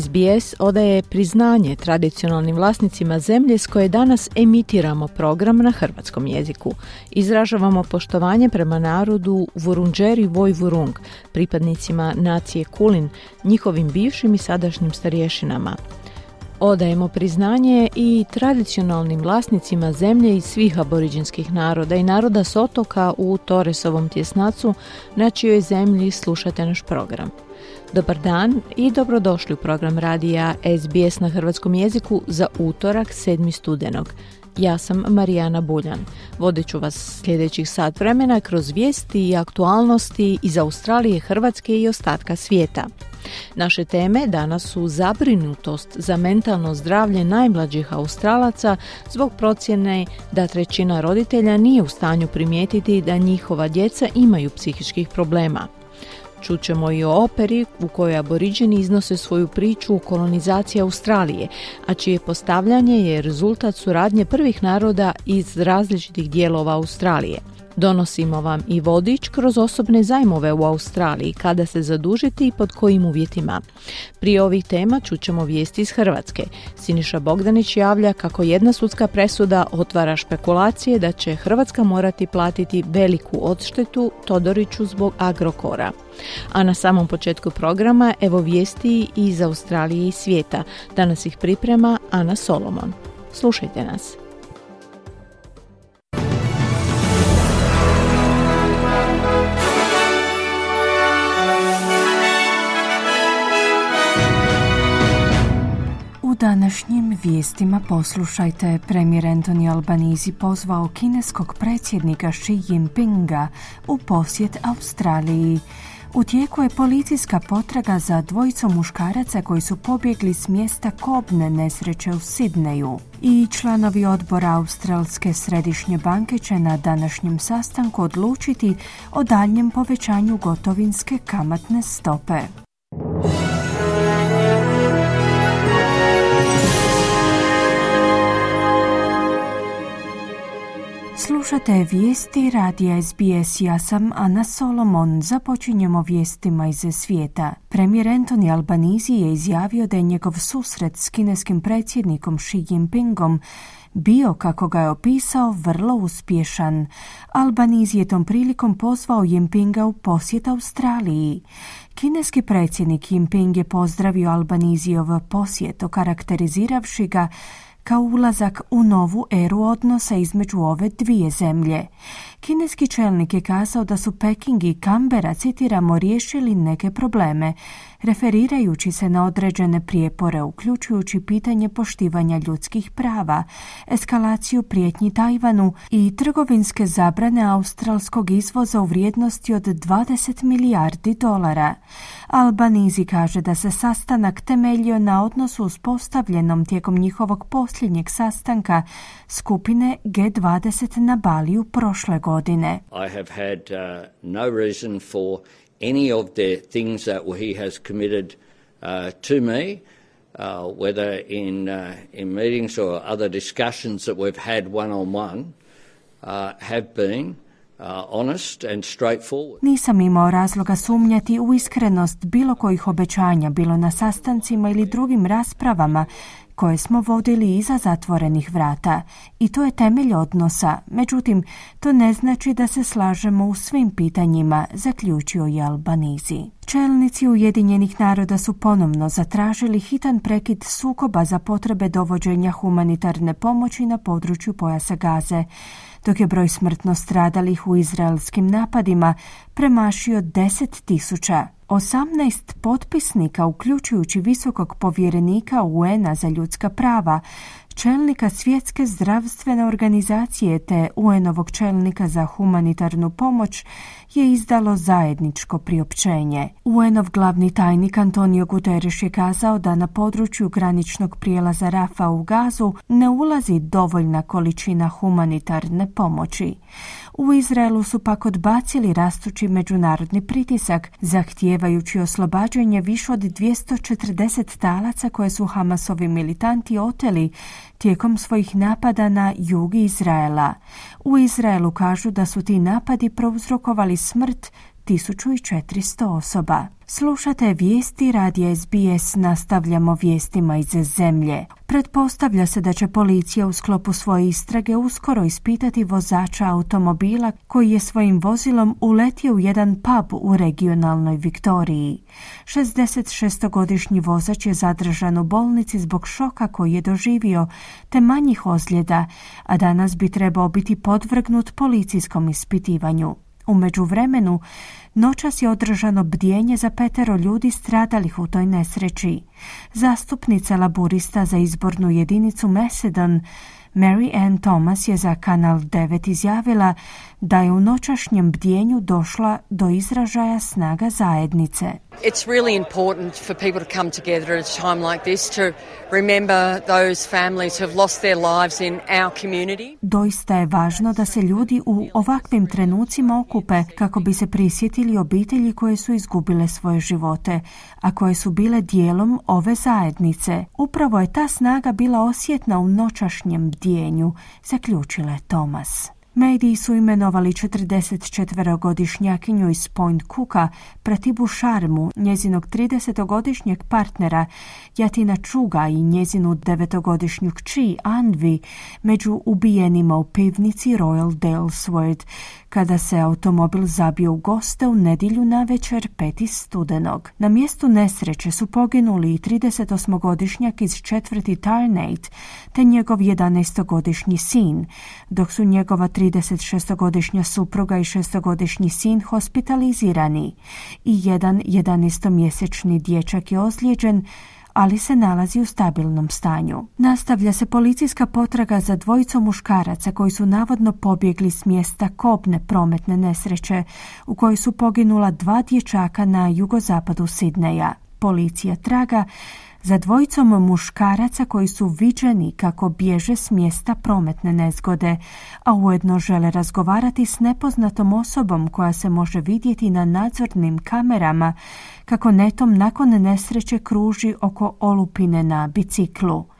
SBS odaje priznanje tradicionalnim vlasnicima zemlje s koje danas emitiramo program na hrvatskom jeziku. Izražavamo poštovanje prema narodu Vurunđeri Vojvurung, pripadnicima nacije Kulin, njihovim bivšim i sadašnjim starješinama. Odajemo priznanje i tradicionalnim vlasnicima zemlje i svih aboriđinskih naroda i naroda s otoka u Toresovom tjesnacu na čijoj zemlji slušate naš program. Dobar dan i dobrodošli u program radija SBS na hrvatskom jeziku za utorak 7. studenog. Ja sam Marijana Buljan. Vodit ću vas sljedećih sat vremena kroz vijesti i aktualnosti iz Australije, Hrvatske i ostatka svijeta. Naše teme danas su zabrinutost za mentalno zdravlje najmlađih Australaca zbog procjene da trećina roditelja nije u stanju primijetiti da njihova djeca imaju psihičkih problema. Čućemo i o operi u kojoj aboriđeni iznose svoju priču o kolonizaciji Australije, a čije postavljanje je rezultat suradnje prvih naroda iz različitih dijelova Australije. Donosimo vam i vodič kroz osobne zajmove u Australiji, kada se zadužiti i pod kojim uvjetima. Prije ovih tema čućemo vijesti iz Hrvatske. Siniša Bogdanić javlja kako jedna sudska presuda otvara špekulacije da će Hrvatska morati platiti veliku odštetu Todoriću zbog Agrokora. A na samom početku programa evo vijesti iz Australije i svijeta. Danas ih priprema Ana Solomon. Slušajte nas. Današnjim vijestima poslušajte, premijer Antoni Albanizi pozvao kineskog predsjednika Xi Jinpinga u posjet Australiji. U tijeku je policijska potraga za dvojicom muškaraca koji su pobjegli s mjesta kobne nesreće u Sidneju. I članovi odbora Australske središnje banke će na današnjem sastanku odlučiti o daljnjem povećanju gotovinske kamatne stope. Slušate vijesti radija SBS. Ja sam Ana Solomon. Započinjemo vijestima iz svijeta. Premijer Anthony Albanizi je izjavio da je njegov susret s kineskim predsjednikom Xi Jinpingom bio, kako ga je opisao, vrlo uspješan. Albanizi je tom prilikom pozvao Jinpinga u posjet Australiji. Kineski predsjednik Jinping je pozdravio Albanizijov posjet, okarakteriziravši ga kao ulazak u novu eru odnosa između ove dvije zemlje. Kineski čelnik je kazao da su Peking i Kambera, citiramo, riješili neke probleme, referirajući se na određene prijepore, uključujući pitanje poštivanja ljudskih prava, eskalaciju prijetnji Tajvanu i trgovinske zabrane australskog izvoza u vrijednosti od 20 milijardi dolara. Albanizi kaže da se sastanak temeljio na odnosu uspostavljenom tijekom njihovog posljednjeg sastanka skupine G20 na Baliju prošle godine. I have had uh, no reason for any of the things that he has committed uh, to me, uh, whether in, uh, in meetings or other discussions that we've had one on one, have been uh. Nisam imao razloga sumnjati u iskrenost bilo kojih obećanja, bilo na sastancima ili drugim raspravama koje smo vodili iza zatvorenih vrata i to je temelj odnosa. Međutim, to ne znači da se slažemo u svim pitanjima, zaključio je Albanizi. Čelnici Ujedinjenih naroda su ponovno zatražili hitan prekid sukoba za potrebe dovođenja humanitarne pomoći na području pojasa Gaze dok je broj smrtno stradalih u izraelskim napadima premašio 10 tisuća. 18 potpisnika, uključujući visokog povjerenika UN-a za ljudska prava, čelnika svjetske zdravstvene organizacije te UN-ovog čelnika za humanitarnu pomoć je izdalo zajedničko priopćenje. UN-ov glavni tajnik Antonio Guterres je kazao da na području graničnog prijelaza Rafa u Gazu ne ulazi dovoljna količina humanitarne pomoći. U Izraelu su pak odbacili rastući međunarodni pritisak, zahtijevajući oslobađanje više od 240 talaca koje su Hamasovi militanti oteli tijekom svojih napada na jug Izraela. U Izraelu kažu da su ti napadi prouzrokovali smrt 1400 osoba. Slušate vijesti radija SBS, nastavljamo vijestima iz zemlje. Pretpostavlja se da će policija u sklopu svoje istrage uskoro ispitati vozača automobila koji je svojim vozilom uletio u jedan pub u regionalnoj Viktoriji. 66-godišnji vozač je zadržan u bolnici zbog šoka koji je doživio te manjih ozljeda, a danas bi trebao biti podvrgnut policijskom ispitivanju. U međuvremenu, noćas je održano bdjenje za petero ljudi stradalih u toj nesreći. Zastupnica laburista za izbornu jedinicu Macedon Mary Ann Thomas je za Kanal 9 izjavila da je u noćašnjem bdjenju došla do izražaja snaga zajednice. It's really important for people to come together at a time like this to remember those families who have lost their lives in our community. Doista je važno da se ljudi u ovakvim trenucima okupe kako bi se prisjetili obitelji koje su izgubile svoje živote, a koje su bile dijelom ove zajednice. Upravo je ta snaga bila osjetna u noćašnjem bdjenju, zaključila je Thomas. Mediji su imenovali 44-godišnjakinju iz Point Cooka Pratibu Šarmu, njezinog 30-godišnjeg partnera Jatina Čuga i njezinu 9-godišnju kći Anvi među ubijenima u pivnici Royal Dalesford, kada se automobil zabio u goste u nedjelju na večer 5. studenog. Na mjestu nesreće su poginuli i 38-godišnjak iz četvrti Tarnate te njegov 11-godišnji sin, dok su njegova 36-godišnja supruga i 6-godišnji sin hospitalizirani i jedan 11-mjesečni dječak je ozlijeđen, ali se nalazi u stabilnom stanju. Nastavlja se policijska potraga za dvojicom muškaraca koji su navodno pobjegli s mjesta kobne prometne nesreće u kojoj su poginula dva dječaka na jugozapadu Sidneja. Policija traga za dvojicom muškaraca koji su viđeni kako bježe s mjesta prometne nezgode, a ujedno žele razgovarati s nepoznatom osobom koja se može vidjeti na nadzornim kamerama kako netom nakon nesreće kruži oko olupine na biciklu.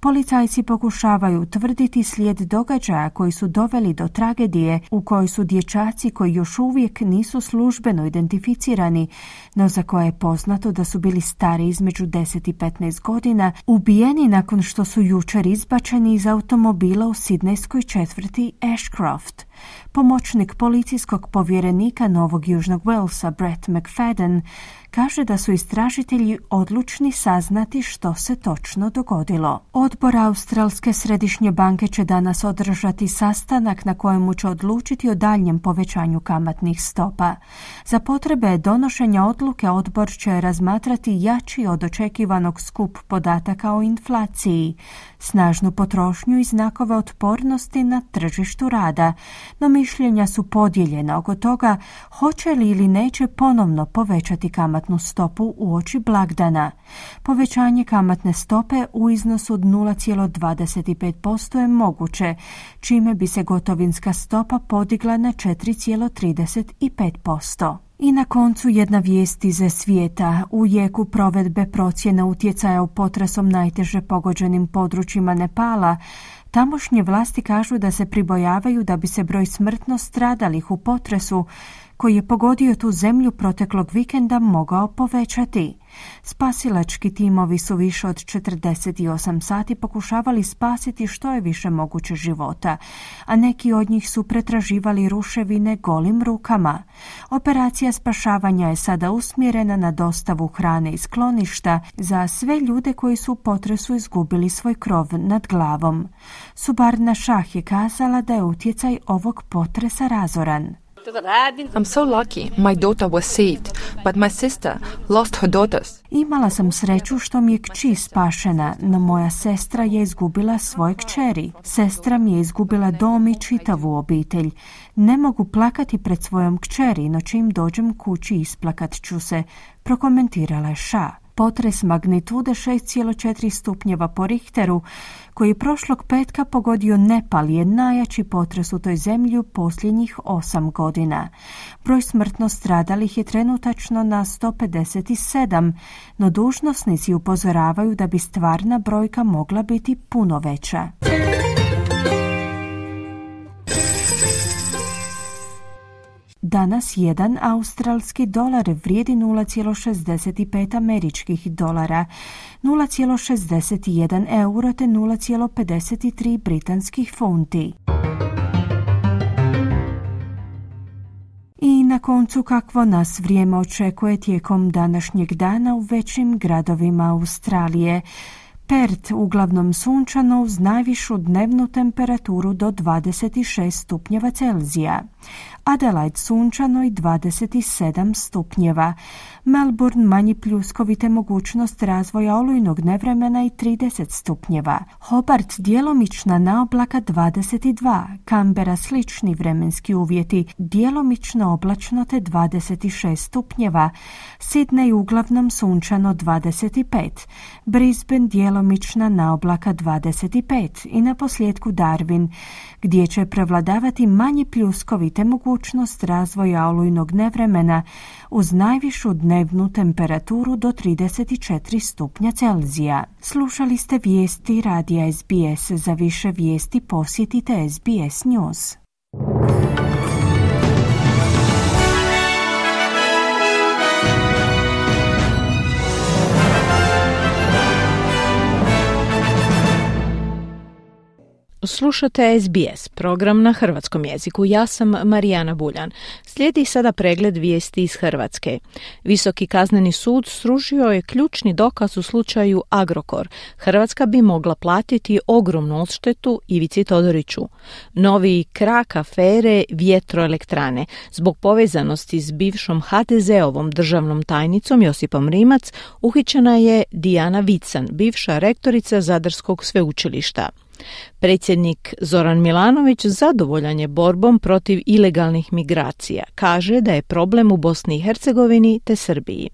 Policajci pokušavaju tvrditi slijed događaja koji su doveli do tragedije u kojoj su dječaci koji još uvijek nisu službeno identificirani, no za koje je poznato da su bili stari između 10 i 15 godina, ubijeni nakon što su jučer izbačeni iz automobila u sidnejskoj četvrti Ashcroft. Pomoćnik policijskog povjerenika Novog Južnog Walesa Brett McFadden kaže da su istražitelji odlučni saznati što se točno dogodilo. Odbor Australske središnje banke će danas održati sastanak na kojemu će odlučiti o daljnjem povećanju kamatnih stopa. Za potrebe donošenja odluke odbor će razmatrati jači od očekivanog skup podataka o inflaciji, snažnu potrošnju i znakove otpornosti na tržištu rada, no mišljenja su podijeljena oko toga hoće li ili neće ponovno povećati kamatnu stopu u oči blagdana. Povećanje kamatne stope u iznosu od 0,25% je moguće, čime bi se gotovinska stopa podigla na 4,35%. I na koncu jedna vijest iz svijeta. U jeku provedbe procjene utjecaja u potresom najteže pogođenim područjima Nepala, tamošnje vlasti kažu da se pribojavaju da bi se broj smrtno stradalih u potresu koji je pogodio tu zemlju proteklog vikenda mogao povećati. Spasilački timovi su više od 48 sati pokušavali spasiti što je više moguće života, a neki od njih su pretraživali ruševine golim rukama. Operacija spašavanja je sada usmjerena na dostavu hrane i skloništa za sve ljude koji su u potresu izgubili svoj krov nad glavom. Subarna Šah je kazala da je utjecaj ovog potresa razoran. I'm so lucky. My daughter was saved. but my sister lost her daughters. Imala sam sreću što mi je kći spašena, no moja sestra je izgubila svoje kćeri. Sestra mi je izgubila dom i čitavu obitelj. Ne mogu plakati pred svojom kćeri, no čim dođem kući isplakat ću se, prokomentirala je Ša. Potres magnitude 6,4 stupnjeva po Richteru, koji je prošlog petka pogodio Nepal, je najjači potres u toj zemlji u posljednjih osam godina. Broj smrtno stradalih je trenutačno na 157, no dužnosnici upozoravaju da bi stvarna brojka mogla biti puno veća. Danas jedan australski dolar vrijedi 0,65 američkih dolara, 0,61 euro te 0,53 britanskih funti. I na koncu kakvo nas vrijeme očekuje tijekom današnjeg dana u većim gradovima Australije. Pert uglavnom sunčano uz najvišu dnevnu temperaturu do 26 stupnjeva Celzija. Adelaide sunčano i 27 stupnjeva. Melbourne manji pljuskovite mogućnost razvoja olujnog nevremena i 30 stupnjeva. Hobart djelomična naoblaka 22. Canberra slični vremenski uvjeti, djelomično oblačno te 26 stupnjeva. Sydney uglavnom sunčano 25. Brisbane djelomična naoblaka 25. I na posljedku Darwin gdje će prevladavati manji pljuskovite mogućnost razvoja olujnog nevremena uz najvišu dnevnu temperaturu do 34 stupnja Celzija. Slušali ste vijesti radija SBS. Za više vijesti posjetite SBS News. Slušate SBS, program na hrvatskom jeziku. Ja sam Marijana Buljan. Slijedi sada pregled vijesti iz Hrvatske. Visoki kazneni sud sružio je ključni dokaz u slučaju Agrokor. Hrvatska bi mogla platiti ogromnu odštetu Ivici Todoriću. Novi krak afere vjetroelektrane. Zbog povezanosti s bivšom HDZ-ovom državnom tajnicom Josipom Rimac uhićena je Dijana Vican, bivša rektorica Zadarskog sveučilišta. Predsjednik Zoran Milanović zadovoljan je borbom protiv ilegalnih migracija. Kaže da je problem u Bosni i Hercegovini te Srbiji.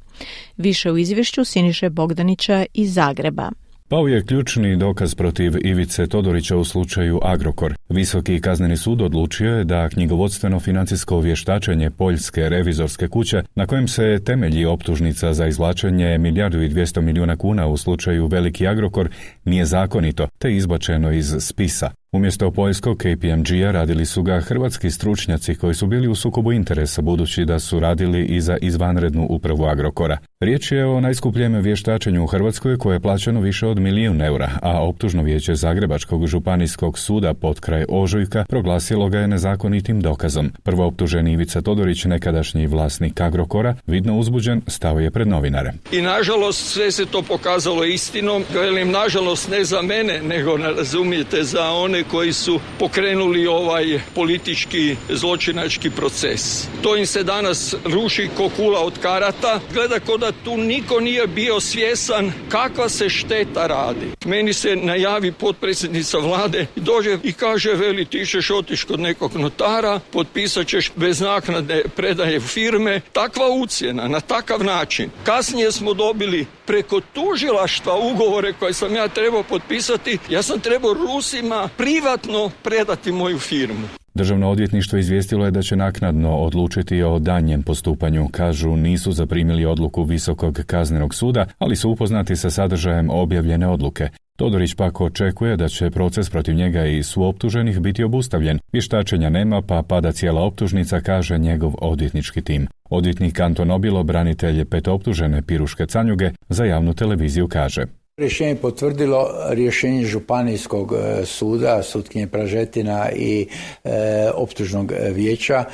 Više u izvješću Siniše Bogdanića iz Zagreba. Pao je ključni dokaz protiv Ivice Todorića u slučaju Agrokor. Visoki kazneni sud odlučio je da knjigovodstveno financijsko vještačenje Poljske revizorske kuće, na kojem se temelji optužnica za izvlačenje milijardu i dvijesto milijuna kuna u slučaju Veliki Agrokor, nije zakonito, te izbačeno iz spisa. Umjesto poljskog KPMG-a radili su ga hrvatski stručnjaci koji su bili u sukobu interesa budući da su radili i za izvanrednu upravu Agrokora. Riječ je o najskupljem vještačenju u Hrvatskoj koje je plaćeno više od milijun eura, a optužno vijeće Zagrebačkog županijskog suda pod kraj Ožujka proglasilo ga je nezakonitim dokazom. Prvo optuženi Ivica Todorić, nekadašnji vlasnik Agrokora, vidno uzbuđen, stao je pred novinare. I nažalost sve se to pokazalo istinom. Velim, nažalost ne za mene, nego razumijete za one koji su pokrenuli ovaj politički zločinački proces. To im se danas ruši ko kula od karata. Gleda ko da tu niko nije bio svjesan kakva se šteta radi. Meni se najavi potpredsjednica vlade i dođe i kaže veli ti ćeš otiš kod nekog notara, potpisat ćeš bez naknade predaje firme. Takva ucjena na takav način. Kasnije smo dobili preko tužilaštva ugovore koje sam ja trebao potpisati. Ja sam trebao Rusima privatno predati moju firmu. Državno odvjetništvo izvijestilo je da će naknadno odlučiti o danjem postupanju. Kažu nisu zaprimili odluku Visokog kaznenog suda, ali su upoznati sa sadržajem objavljene odluke. Todorić pak očekuje da će proces protiv njega i suoptuženih biti obustavljen. Vještačenja nema pa pada cijela optužnica, kaže njegov odvjetnički tim. Odvjetnik Anton Obilo, branitelj pet optužene Piruške Canjuge, za javnu televiziju kaže. Rješenje potvrdilo rješenje Županijskog e, suda, sutkinje Pražetina i e, optužnog vijeća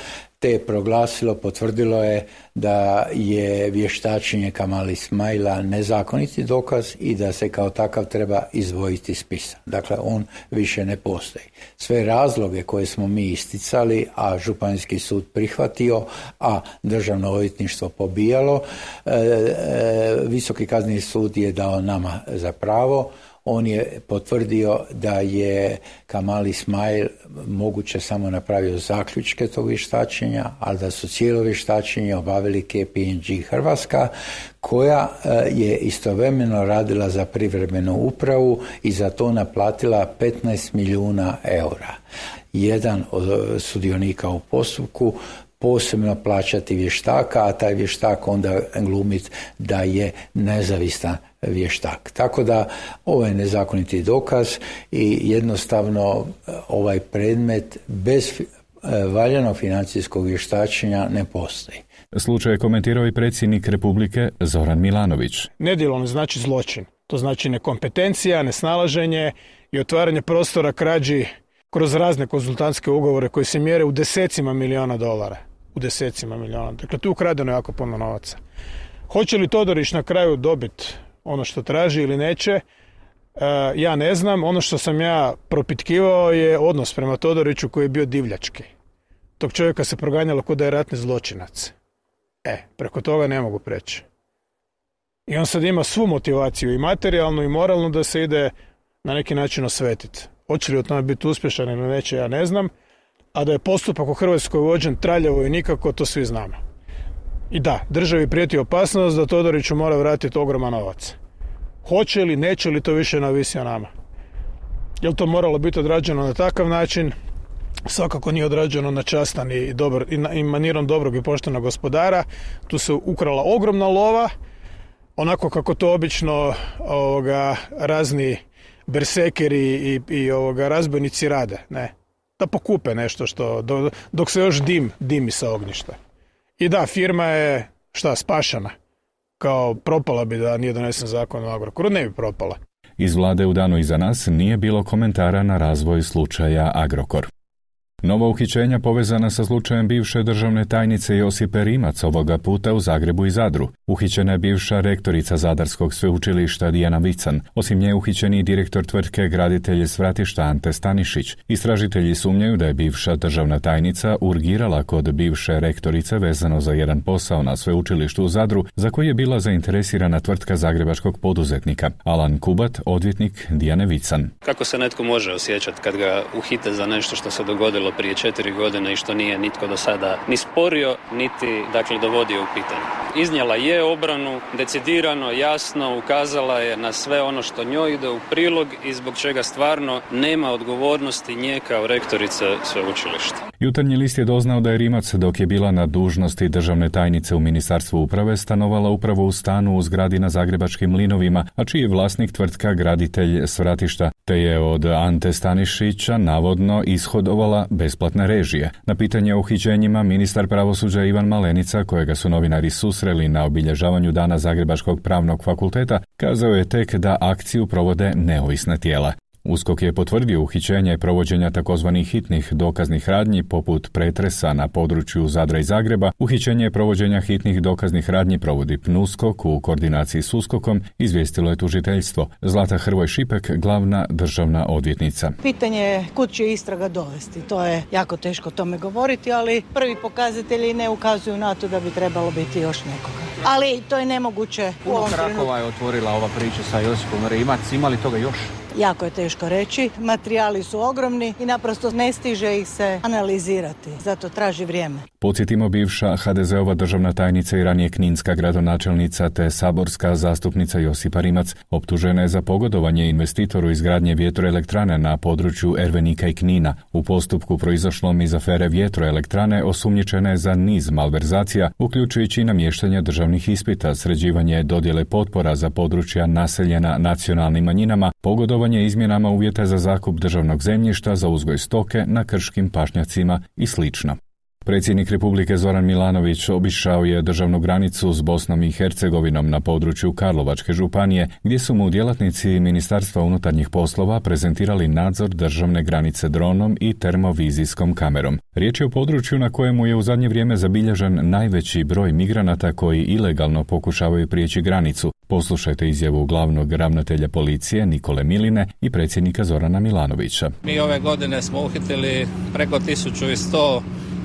te proglasilo, potvrdilo je da je vještačenje Kamali Smajla nezakoniti dokaz i da se kao takav treba izdvojiti spisa. Dakle, on više ne postoji. Sve razloge koje smo mi isticali, a Županijski sud prihvatio, a Državno odvjetništvo pobijalo, e, e, Visoki kazneni sud je dao nama za pravo on je potvrdio da je Kamal Ismail moguće samo napravio zaključke tog vještačenja, ali da su cijelo vještačenje obavili KPNG Hrvatska, koja e, je istovremeno radila za privremenu upravu i za to naplatila 15 milijuna eura. Jedan od sudionika u postupku posebno plaćati vještaka, a taj vještak onda glumit da je nezavistan vještak. Tako da ovo je nezakoniti dokaz i jednostavno ovaj predmet bez e, valjanog financijskog vještačenja ne postoji. Slučaj je komentirao i predsjednik Republike Zoran Milanović. Nedjelo ne znači zločin. To znači nekompetencija, nesnalaženje i otvaranje prostora krađi kroz razne konzultantske ugovore koji se mjere u desecima miliona dolara. U desecima miliona. Dakle, tu ukradeno jako puno novaca. Hoće li Todorić na kraju dobiti ono što traži ili neće, e, ja ne znam. Ono što sam ja propitkivao je odnos prema Todoriću koji je bio divljački. Tog čovjeka se proganjalo kod da je ratni zločinac. E, preko toga ne mogu preći. I on sad ima svu motivaciju i materijalnu i moralnu da se ide na neki način osvetiti. Hoće li o tome biti uspješan ili neće, ja ne znam. A da je postupak u Hrvatskoj vođen traljavo i nikako, to svi znamo. I da, državi prijeti opasnost da Todoriću mora vratiti ogroman novac. Hoće li, neće li, to više navisi o nama. Je to moralo biti odrađeno na takav način? Svakako nije odrađeno na častan i, dobar, i manirom dobrog i poštenog gospodara. Tu se ukrala ogromna lova, onako kako to obično ovoga, razni bersekeri i, i ovoga, razbojnici rade. Ne. Da pokupe nešto što, dok se još dim dimi sa ognjišta. I da, firma je, šta, spašana. Kao propala bi da nije donesen zakon o Agrokoru, ne bi propala. Iz vlade u danu iza nas nije bilo komentara na razvoj slučaja Agrokor. Nova uhićenja povezana sa slučajem bivše državne tajnice Josipe Rimac ovoga puta u Zagrebu i Zadru. Uhićena je bivša rektorica Zadarskog sveučilišta Dijana Vican. Osim nje uhićeni i direktor tvrtke graditelje Svratišta Ante Stanišić. Istražitelji sumnjaju da je bivša državna tajnica urgirala kod bivše rektorice vezano za jedan posao na sveučilištu u Zadru za koji je bila zainteresirana tvrtka zagrebačkog poduzetnika. Alan Kubat, odvjetnik Dijane Vican. Kako se netko može osjećati kad ga uhite za nešto što se dogodilo prije četiri godine i što nije nitko do sada ni sporio, niti dakle dovodio u pitanje. Iznijela je obranu, decidirano, jasno, ukazala je na sve ono što njoj ide u prilog i zbog čega stvarno nema odgovornosti nje kao rektorice sveučilišta. Jutarnji list je doznao da je Rimac dok je bila na dužnosti državne tajnice u Ministarstvu uprave stanovala upravo u stanu u zgradi na Zagrebačkim linovima, a čiji je vlasnik tvrtka graditelj Svratišta, te je od Ante Stanišića navodno ishodovala besplatne režije. Na pitanje o uhićenjima ministar pravosuđa Ivan Malenica, kojega su novinari susreli na obilježavanju dana Zagrebačkog pravnog fakulteta, kazao je tek da akciju provode neovisna tijela. Uskok je potvrdio uhićenje provođenja takozvanih hitnih dokaznih radnji poput pretresa na području Zadra i Zagreba. Uhićenje provođenja hitnih dokaznih radnji provodi PNUSKOK u koordinaciji s Uskokom, izvijestilo je tužiteljstvo. Zlata Hrvoj Šipek, glavna državna odvjetnica. Pitanje je kud će istraga dovesti. To je jako teško tome govoriti, ali prvi pokazatelji ne ukazuju na to da bi trebalo biti još nekoga. Ali to je nemoguće. Puno krakova je otvorila ova priča sa Josipom Rimac. Ima li toga još? Jako je teško reći. Materijali su ogromni i naprosto ne stiže ih se analizirati. Zato traži vrijeme. Podsjetimo bivša HDZ-ova državna tajnica i ranije kninska gradonačelnica te saborska zastupnica Josipa Rimac optužena je za pogodovanje investitoru izgradnje vjetroelektrane na području Ervenika i Knina. U postupku proizašlom iz afere vjetroelektrane osumnjičena je za niz malverzacija, uključujući i namještanje državnih ispita, sređivanje dodjele potpora za područja naseljena nacionalnim manjinama, pogodovanje izmjenama uvjeta za zakup državnog zemljišta za uzgoj stoke na krškim pašnjacima i slično. Predsjednik Republike Zoran Milanović obišao je državnu granicu s Bosnom i Hercegovinom na području Karlovačke županije, gdje su mu djelatnici Ministarstva unutarnjih poslova prezentirali nadzor državne granice dronom i termovizijskom kamerom. Riječ je o području na kojemu je u zadnje vrijeme zabilježen najveći broj migranata koji ilegalno pokušavaju prijeći granicu. Poslušajte izjavu glavnog ravnatelja policije Nikole Miline i predsjednika Zorana Milanovića. Mi ove godine smo uhitili preko 1100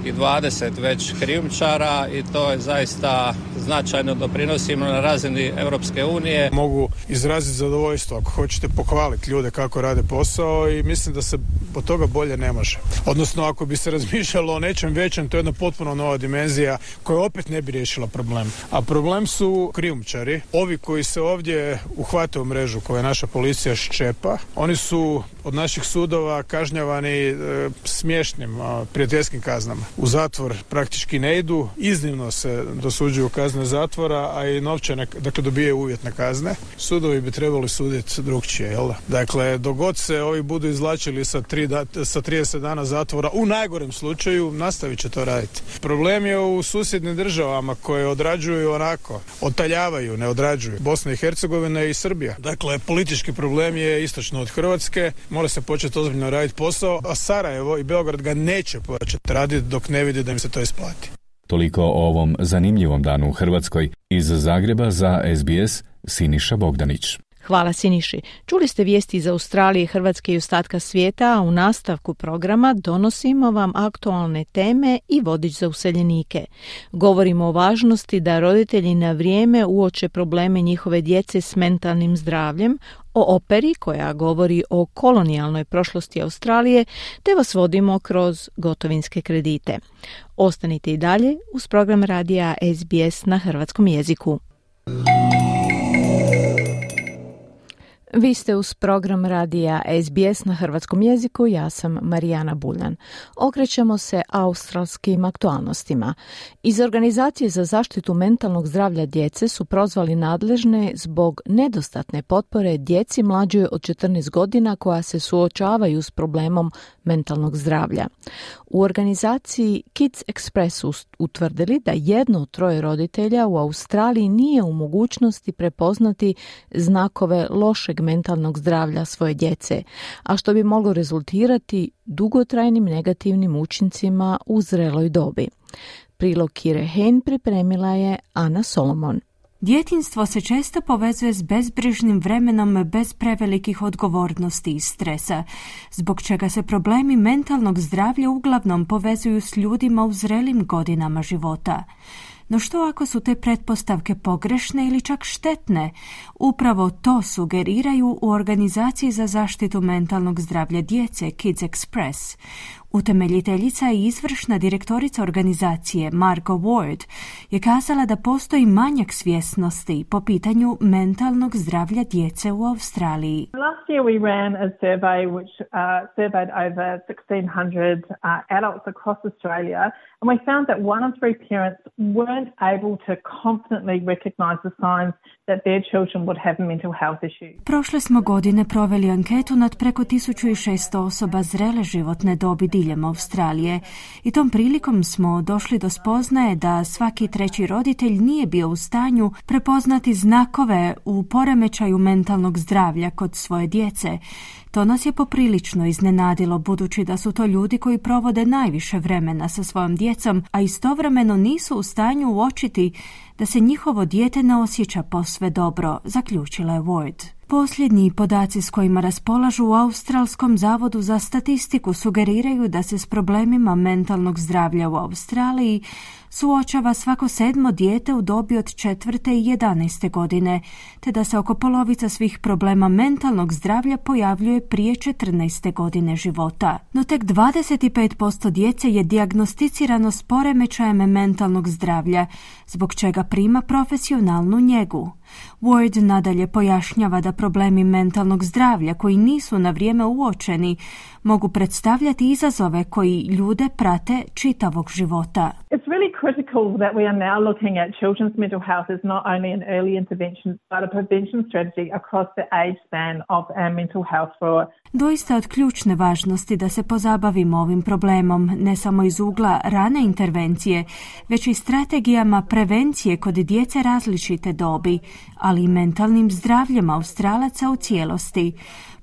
i 20 već krijumčara i to je zaista značajno doprinosimo na razini Europske unije. Mogu izraziti zadovoljstvo ako hoćete pohvaliti ljude kako rade posao i mislim da se od toga bolje ne može. Odnosno ako bi se razmišljalo o nečem većem, to je jedna potpuno nova dimenzija koja opet ne bi riješila problem. A problem su krijumčari, ovi koji se ovdje uhvate u mrežu koje naša policija ščepa, oni su od naših sudova kažnjavani e, smiješnim prijateljskim kaznama u zatvor praktički ne idu, iznimno se dosuđuju kazne zatvora, a i novčane, dakle dobije uvjetne kazne. Sudovi bi trebali suditi drugčije, jel da? Dakle, dogod se ovi budu izvlačili sa, tri sa 30 dana zatvora, u najgorem slučaju nastavit će to raditi. Problem je u susjednim državama koje odrađuju onako, otaljavaju, ne odrađuju. Bosna i Hercegovina i Srbija. Dakle, politički problem je istočno od Hrvatske, mora se početi ozbiljno raditi posao, a Sarajevo i Beograd ga neće početi raditi dok ne vidi da im se to isplati. Toliko o ovom zanimljivom danu u Hrvatskoj. Iz Zagreba za SBS Siniša Bogdanić. Hvala Siniši. Čuli ste vijesti iz Australije, Hrvatske i ostatka svijeta, a u nastavku programa donosimo vam aktualne teme i vodič za useljenike. Govorimo o važnosti da roditelji na vrijeme uoče probleme njihove djece s mentalnim zdravljem, o operi koja govori o kolonijalnoj prošlosti Australije, te vas vodimo kroz gotovinske kredite. Ostanite i dalje uz program radija SBS na hrvatskom jeziku. Vi ste uz program radija SBS na hrvatskom jeziku, ja sam Marijana Buljan. Okrećemo se australskim aktualnostima. Iz Organizacije za zaštitu mentalnog zdravlja djece su prozvali nadležne zbog nedostatne potpore djeci mlađoj od 14 godina koja se suočavaju s problemom mentalnog zdravlja. U organizaciji Kids Express utvrdili da jedno od troje roditelja u Australiji nije u mogućnosti prepoznati znakove lošeg mentalnog zdravlja svoje djece, a što bi moglo rezultirati dugotrajnim negativnim učincima u zreloj dobi. Prilog Kire Hen pripremila je Ana Solomon. Djetinstvo se često povezuje s bezbrižnim vremenom bez prevelikih odgovornosti i stresa, zbog čega se problemi mentalnog zdravlja uglavnom povezuju s ljudima u zrelim godinama života. No što ako su te pretpostavke pogrešne ili čak štetne? Upravo to sugeriraju u Organizaciji za zaštitu mentalnog zdravlja djece Kids Express. Utemeljiteljica i izvršna direktorica organizacije Margo Ward je kazala da postoji manjak svjesnosti po pitanju mentalnog zdravlja djece u Australiji. Last year we ran a survey which uh, surveyed over 1600 uh, adults across Australia and we found that one in three parents weren't able to confidently recognize the signs that their children would have mental health issues. Prošle smo godine proveli anketu nad preko 1600 osoba zrele životne dobi diljem Australije i tom prilikom smo došli do spoznaje da svaki treći roditelj nije bio u stanju prepoznati znakove u poremećaju mentalnog zdravlja kod svoje djece. To nas je poprilično iznenadilo budući da su to ljudi koji provode najviše vremena sa svojom djecom, a istovremeno nisu u stanju uočiti da se njihovo dijete ne osjeća posve dobro, zaključila je Ward. Posljednji podaci s kojima raspolažu u Australskom zavodu za statistiku sugeriraju da se s problemima mentalnog zdravlja u Australiji suočava svako sedmo dijete u dobi od četvrte i jedanaeste godine, te da se oko polovica svih problema mentalnog zdravlja pojavljuje prije 14. godine života. No tek 25% djece je dijagnosticirano s poremećajem mentalnog zdravlja, zbog čega prima profesionalnu njegu. Ward nadalje pojašnjava da problemi mentalnog zdravlja koji nisu na vrijeme uočeni mogu predstavljati izazove koji ljude prate čitavog života. It's really critical that we are now looking at children's mental health as not only an early intervention but a prevention strategy across the age span of our mental health for Doista od ključne važnosti da se pozabavimo ovim problemom, ne samo iz ugla rane intervencije, već i strategijama prevencije kod djece različite dobi, ali i mentalnim zdravljem Australaca u cijelosti.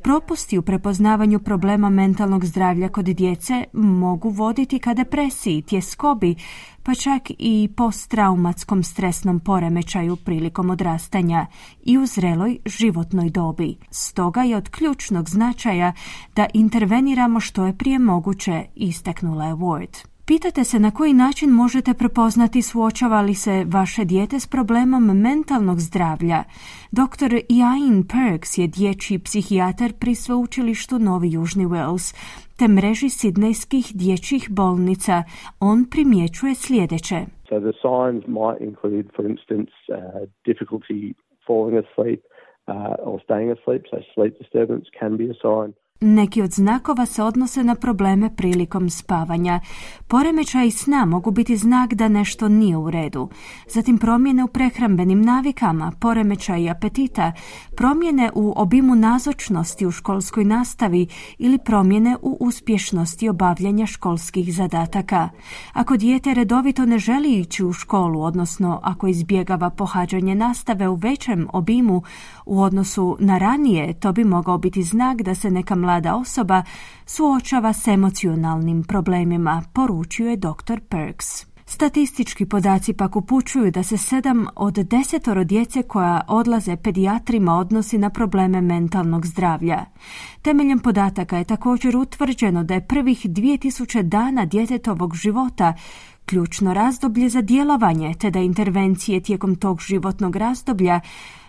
Propusti u prepoznavanju problema mentalnog zdravlja kod djece mogu voditi ka depresiji, tjeskobi, pa čak i posttraumatskom stresnom poremećaju prilikom odrastanja i u zreloj životnoj dobi. Stoga je od ključnog značaja da interveniramo što je prije moguće, istaknula je Ward. Pitate se na koji način možete prepoznati suočava li se vaše dijete s problemom mentalnog zdravlja. Dr. Ian Perks je dječji psihijatar pri sveučilištu Novi Južni Wales te mreži sidnejskih dječjih bolnica. On primjećuje sljedeće. So the signs might include, for instance, uh, difficulty falling asleep uh, or staying asleep, so sleep disturbance can be a sign. Neki od znakova se odnose na probleme prilikom spavanja. Poremećaj sna mogu biti znak da nešto nije u redu. Zatim promjene u prehrambenim navikama, poremećaj apetita, promjene u obimu nazočnosti u školskoj nastavi ili promjene u uspješnosti obavljanja školskih zadataka. Ako dijete redovito ne želi ići u školu, odnosno ako izbjegava pohađanje nastave u većem obimu u odnosu na ranije, to bi mogao biti znak da se neka mlada osoba suočava s emocionalnim problemima, poručuje je dr. Perks. Statistički podaci pak upućuju da se sedam od desetoro djece koja odlaze pedijatrima odnosi na probleme mentalnog zdravlja. Temeljem podataka je također utvrđeno da je prvih 2000 dana djetetovog života ključno razdoblje za djelovanje, te da intervencije tijekom tog životnog razdoblja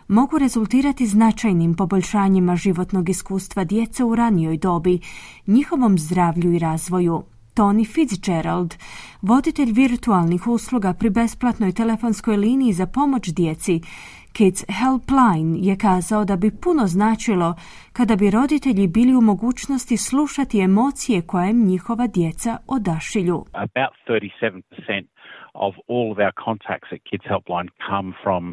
mogu rezultirati značajnim poboljšanjima životnog iskustva djece u ranijoj dobi, njihovom zdravlju i razvoju. Tony Fitzgerald, voditelj virtualnih usluga pri besplatnoj telefonskoj liniji za pomoć djeci, Kids Helpline je kazao da bi puno značilo kada bi roditelji bili u mogućnosti slušati emocije koje im njihova djeca odašilju. About 37% of all of our contacts at Kids Helpline come from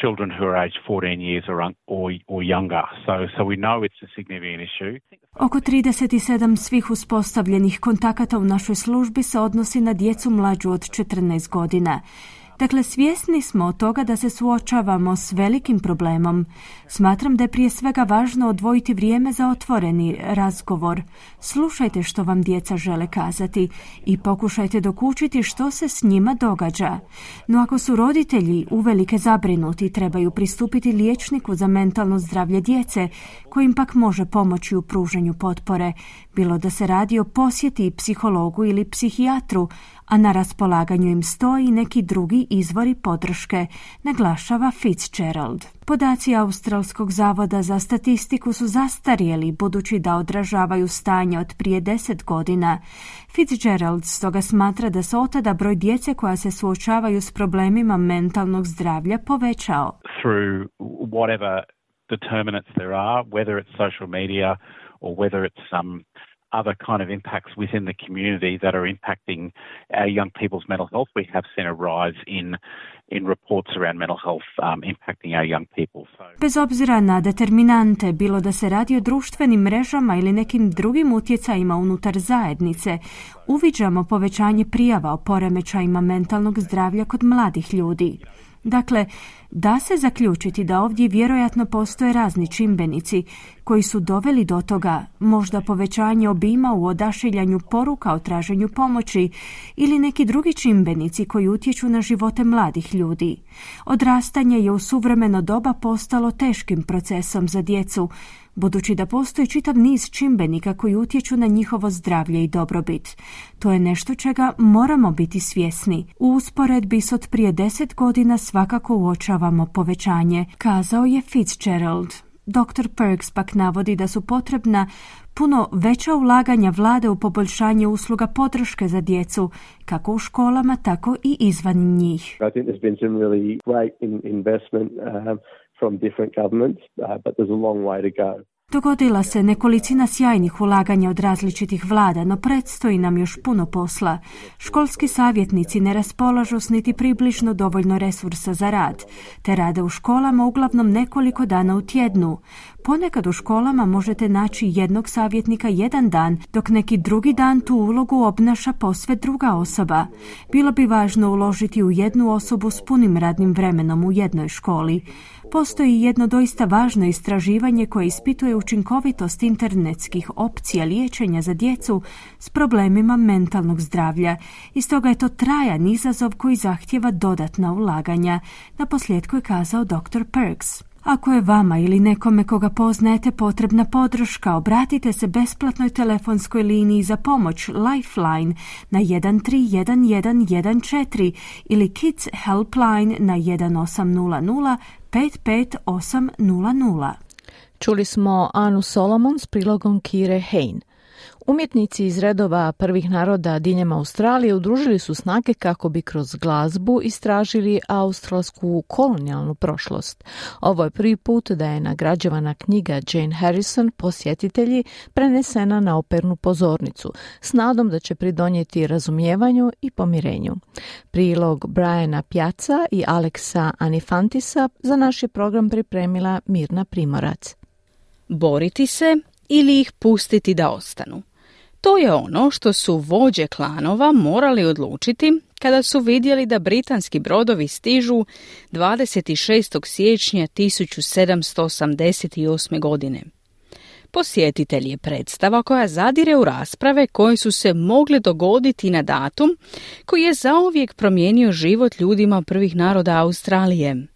children who are aged 14 years or, or, or younger. So, so we know it's a significant issue. Oko 37 svih uspostavljenih kontakata u našoj službi se odnosi na djecu mlađu od 14 godina. Dakle, svjesni smo od toga da se suočavamo s velikim problemom. Smatram da je prije svega važno odvojiti vrijeme za otvoreni razgovor. Slušajte što vam djeca žele kazati i pokušajte dokučiti što se s njima događa. No ako su roditelji uvelike zabrinuti, trebaju pristupiti liječniku za mentalno zdravlje djece, kojim pak može pomoći u pruženju potpore, bilo da se radi o posjeti psihologu ili psihijatru, a na raspolaganju im stoji neki drugi izvori podrške, naglašava Fitzgerald. Podaci Australskog zavoda za statistiku su zastarjeli budući da odražavaju stanje od prije deset godina. Fitzgerald stoga smatra da se otada broj djece koja se suočavaju s problemima mentalnog zdravlja povećao. Through whatever determinants there are, whether it's social media or whether it's some other kind of impacts within the community that are impacting our young people's mental health. We have seen a rise in in reports around mental health um, impacting our young people. So. Bez obzira na determinante, bilo da se radi o društvenim mrežama ili nekim drugim utjecajima unutar zajednice, uviđamo povećanje prijava o poremećajima mentalnog zdravlja kod mladih ljudi. Dakle, da se zaključiti da ovdje vjerojatno postoje razni čimbenici koji su doveli do toga možda povećanje obima u odašiljanju poruka o traženju pomoći ili neki drugi čimbenici koji utječu na živote mladih ljudi. Odrastanje je u suvremeno doba postalo teškim procesom za djecu, budući da postoji čitav niz čimbenika koji utječu na njihovo zdravlje i dobrobit. To je nešto čega moramo biti svjesni. U usporedbi s od prije deset godina svakako uočavamo povećanje, kazao je Fitzgerald. Dr. Perks pak navodi da su potrebna puno veća ulaganja vlade u poboljšanje usluga podrške za djecu, kako u školama, tako i izvan njih. I think there's been some really great investment um, from different governments, uh, but there's a long way to go. Dogodila se nekolicina sjajnih ulaganja od različitih vlada, no predstoji nam još puno posla. Školski savjetnici ne raspolažu s niti približno dovoljno resursa za rad, te rade u školama uglavnom nekoliko dana u tjednu. Ponekad u školama možete naći jednog savjetnika jedan dan, dok neki drugi dan tu ulogu obnaša posve druga osoba. Bilo bi važno uložiti u jednu osobu s punim radnim vremenom u jednoj školi. Postoji jedno doista važno istraživanje koje ispituje učinkovitost internetskih opcija liječenja za djecu s problemima mentalnog zdravlja i stoga je to trajan izazov koji zahtjeva dodatna ulaganja, na posljedku je kazao dr. Perks. Ako je vama ili nekome koga poznajete potrebna podrška, obratite se besplatnoj telefonskoj liniji za pomoć Lifeline na 131114 ili Kids Helpline na 1800 55800. Čuli smo Anu Solomon s prilogom Kire Hein. Umjetnici iz redova prvih naroda diljem Australije udružili su snage kako bi kroz glazbu istražili australsku kolonijalnu prošlost. Ovo je prvi put da je nagrađivana knjiga Jane Harrison posjetitelji prenesena na opernu pozornicu s nadom da će pridonijeti razumijevanju i pomirenju. Prilog Briana Pjaca i Aleksa Anifantisa za naš je program pripremila Mirna Primorac. Boriti se ili ih pustiti da ostanu. To je ono što su vođe klanova morali odlučiti kada su vidjeli da britanski brodovi stižu 26. siječnja 1788. godine. Posjetitelj je predstava koja zadire u rasprave koje su se mogle dogoditi na datum koji je zauvijek promijenio život ljudima prvih naroda Australije.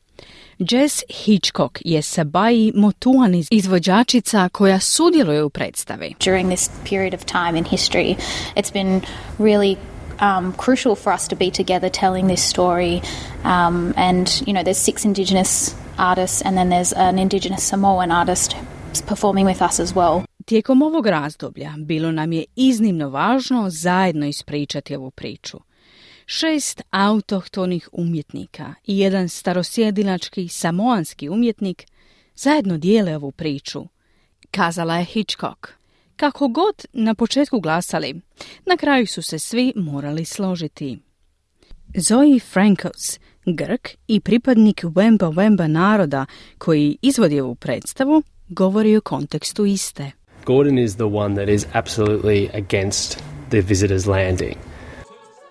Jess Hitchcock je Sabai Motuan izvođačica koja sudjeluje u predstavi. During this period of time in history, it's been really um, crucial for us to be together telling this story. Um, and, you know, there's six Indigenous artists and then there's an Indigenous Samoan artist performing with us as well. Tijekom ovog razdoblja bilo nam je iznimno važno zajedno ispričati ovu priču šest autohtonih umjetnika i jedan starosjedilački samoanski umjetnik zajedno dijele ovu priču, kazala je Hitchcock. Kako god na početku glasali, na kraju su se svi morali složiti. Zoe Frankos, Grk i pripadnik Wemba Wemba naroda koji izvodi ovu predstavu, govori o kontekstu iste. Gordon is the one that is absolutely against the visitors landing.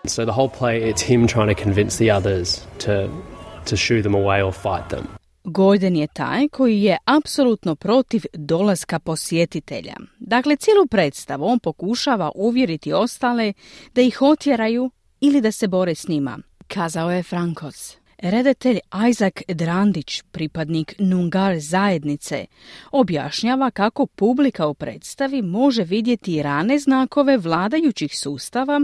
So the whole play, it's him trying to convince the others to, to shoo them away or fight them. Gordon je taj koji je apsolutno protiv dolaska posjetitelja. Dakle, cijelu predstavu on pokušava uvjeriti ostale da ih otjeraju ili da se bore s njima, kazao je Frankos. Redatelj Isaac Drandić, pripadnik Nungar zajednice, objašnjava kako publika u predstavi može vidjeti rane znakove vladajućih sustava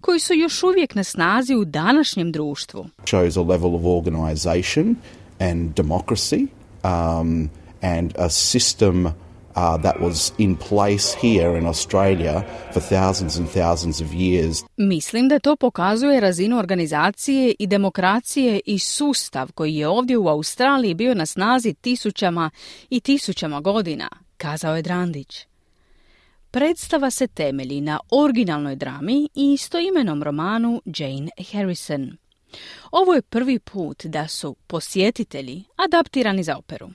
koji su još uvijek na snazi u današnjem društvu. Shows a level of organization and democracy um, and a system uh, that was in place here in Australia for thousands and thousands of years. Mislim da to pokazuje razinu organizacije i demokracije i sustav koji je ovdje u Australiji bio na snazi tisućama i tisućama godina, kazao je Drandić. Predstava se temelji na originalnoj drami i istoimenom romanu Jane Harrison. Ovo je prvi put da su posjetitelji adaptirani za operu.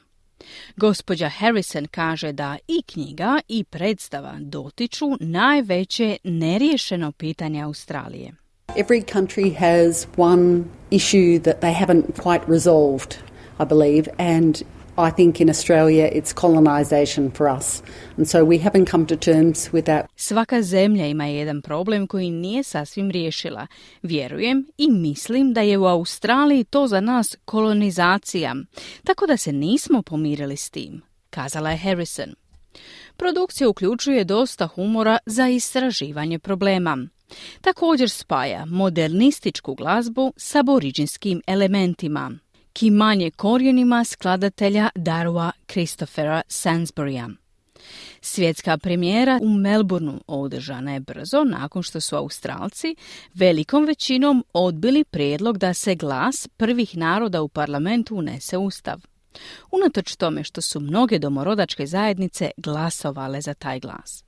Gospođa Harrison kaže da i knjiga i predstava dotiču najveće neriješeno pitanje Australije. Every country has one issue that they haven't quite resolved, I believe, and i think in Australia it's colonization for us. And so we haven't come to terms with that. Svaka zemlja ima jedan problem koji nije sasvim riješila. Vjerujem i mislim da je u Australiji to za nas kolonizacija. Tako da se nismo pomirili s tim, kazala je Harrison. Produkcija uključuje dosta humora za istraživanje problema. Također spaja modernističku glazbu s aboriđinskim elementima ki manje korijenima skladatelja Darua Christophera Sansburya. Svjetska premijera u Melbourneu održana je brzo nakon što su Australci velikom većinom odbili prijedlog da se glas prvih naroda u parlamentu unese ustav. Unatoč tome što su mnoge domorodačke zajednice glasovale za taj glas.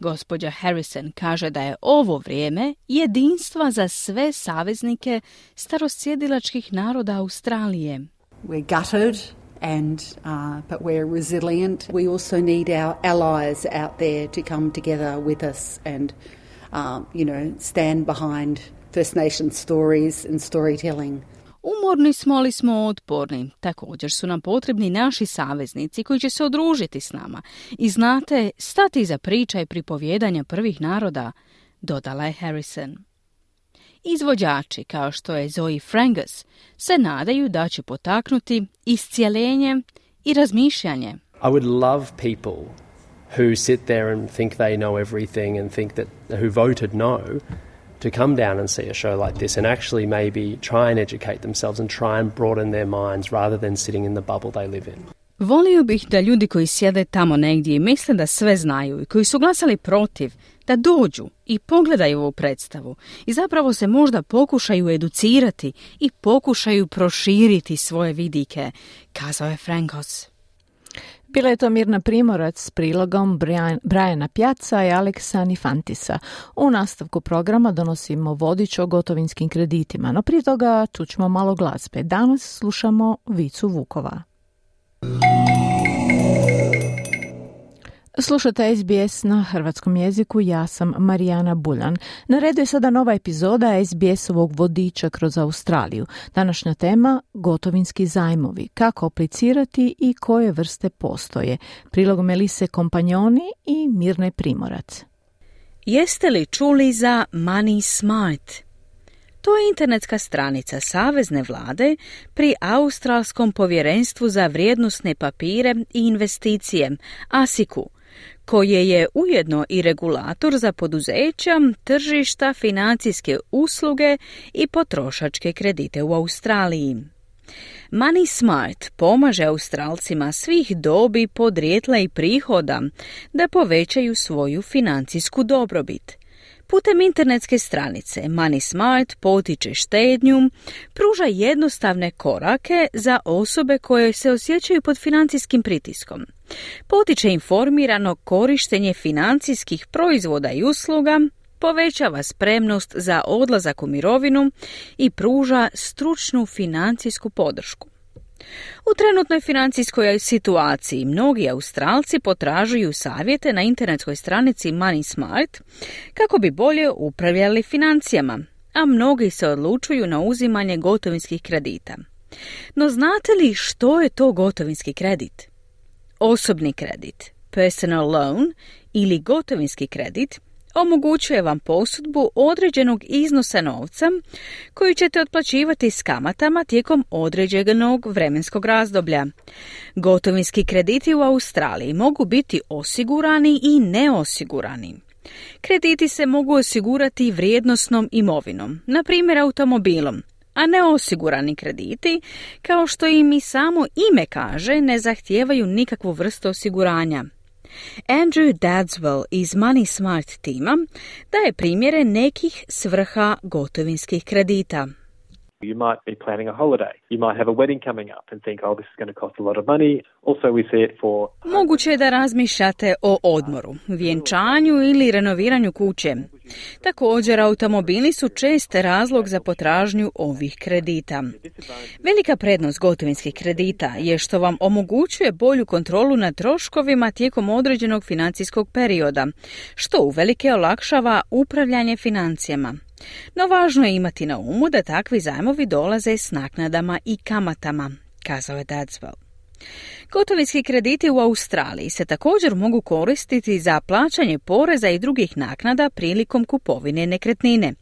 Gospođa Harrison kaže da je ovo vrijeme jedinstva za sve saveznike starosjedilačkih naroda Australije. We're gutted and uh, but we're resilient. We also need our allies out there to come together with us and um, you know stand behind First Nation stories and storytelling. Umorni smo, ali smo otporni. Također su nam potrebni naši saveznici koji će se odružiti s nama. I znate, stati za priča i pripovjedanja prvih naroda, dodala je Harrison. Izvođači, kao što je Zoe Frangus, se nadaju da će potaknuti iscijelenje i razmišljanje. I would love people who sit there and think they know everything and think that who voted no to come down and see a show like this and actually maybe try and educate themselves and try and broaden their minds rather than sitting in the bubble they live in. Volio bih da ljudi koji sjede tamo negdje i misle da sve znaju i koji su glasali protiv, da dođu i pogledaju ovu predstavu i zapravo se možda pokušaju educirati i pokušaju proširiti svoje vidike, kazao je Frankos. Bila je to Mirna Primorac s prilogom Brajana Pjaca i Aleksa Nifantisa. U nastavku programa donosimo vodič o gotovinskim kreditima, no prije toga čućemo malo glazbe. Danas slušamo Vicu Vukova. Slušate SBS na hrvatskom jeziku, ja sam Marijana Buljan. Na redu je sada nova epizoda SBS-ovog vodiča kroz Australiju. Današnja tema gotovinski zajmovi, kako aplicirati i koje vrste postoje. Prilog Melise Kompanjoni i Mirne Primorac. Jeste li čuli za Money Smart? To je internetska stranica Savezne vlade pri Australskom povjerenstvu za vrijednosne papire i investicije, ASIKU, koje je ujedno i regulator za poduzeća, tržišta, financijske usluge i potrošačke kredite u Australiji. Money Smart pomaže Australcima svih dobi, podrijetla i prihoda da povećaju svoju financijsku dobrobit – Putem internetske stranice Money Smart potiče štednju, pruža jednostavne korake za osobe koje se osjećaju pod financijskim pritiskom. Potiče informirano korištenje financijskih proizvoda i usluga, povećava spremnost za odlazak u mirovinu i pruža stručnu financijsku podršku. U trenutnoj financijskoj situaciji mnogi Australci potražuju savjete na internetskoj stranici Money Smart kako bi bolje upravljali financijama, a mnogi se odlučuju na uzimanje gotovinskih kredita. No znate li što je to gotovinski kredit? Osobni kredit, personal loan ili gotovinski kredit omogućuje vam posudbu određenog iznosa novca koju ćete otplaćivati s kamatama tijekom određenog vremenskog razdoblja. Gotovinski krediti u Australiji mogu biti osigurani i neosigurani. Krediti se mogu osigurati vrijednosnom imovinom, na primjer automobilom, a neosigurani krediti, kao što im i samo ime kaže, ne zahtijevaju nikakvu vrstu osiguranja. Andrew Dadswell iz Money Smart tima daje primjere nekih svrha gotovinskih kredita. You might be planning a holiday. You might have a wedding coming up and think, oh, this is going to cost a lot of money. Also, we see it for... Moguće je da razmišljate o odmoru, vjenčanju ili renoviranju kuće. Također, automobili su čest razlog za potražnju ovih kredita. Velika prednost gotovinskih kredita je što vam omogućuje bolju kontrolu nad troškovima tijekom određenog financijskog perioda, što uvelike olakšava upravljanje financijama. No važno je imati na umu da takvi zajmovi dolaze s naknadama i kamatama, kazao je Dadswell. Gotovinski krediti u Australiji se također mogu koristiti za plaćanje poreza i drugih naknada prilikom kupovine nekretnine,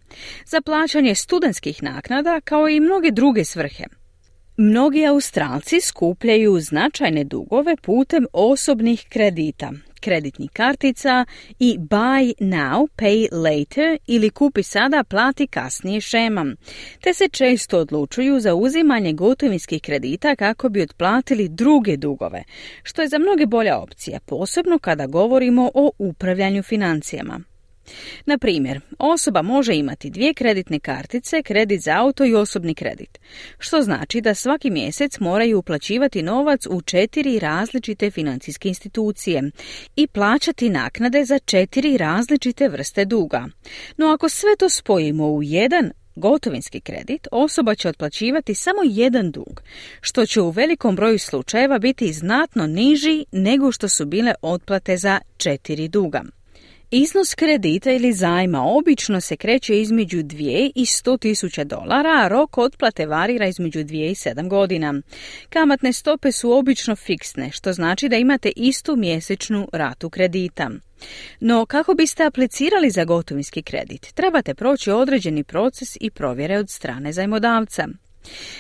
za plaćanje studentskih naknada kao i mnoge druge svrhe. Mnogi Australci skupljaju značajne dugove putem osobnih kredita, kreditnih kartica i buy now, pay later ili kupi sada, plati kasnije šemam, te se često odlučuju za uzimanje gotovinskih kredita kako bi otplatili druge dugove, što je za mnoge bolja opcija, posebno kada govorimo o upravljanju financijama. Na primjer, osoba može imati dvije kreditne kartice, kredit za auto i osobni kredit, što znači da svaki mjesec moraju uplaćivati novac u četiri različite financijske institucije i plaćati naknade za četiri različite vrste duga. No ako sve to spojimo u jedan gotovinski kredit, osoba će otplaćivati samo jedan dug, što će u velikom broju slučajeva biti znatno niži nego što su bile otplate za četiri duga. Iznos kredita ili zajma obično se kreće između 2 i 100 tisuća dolara, a rok otplate varira između 2 i 7 godina. Kamatne stope su obično fiksne, što znači da imate istu mjesečnu ratu kredita. No, kako biste aplicirali za gotovinski kredit, trebate proći određeni proces i provjere od strane zajmodavca.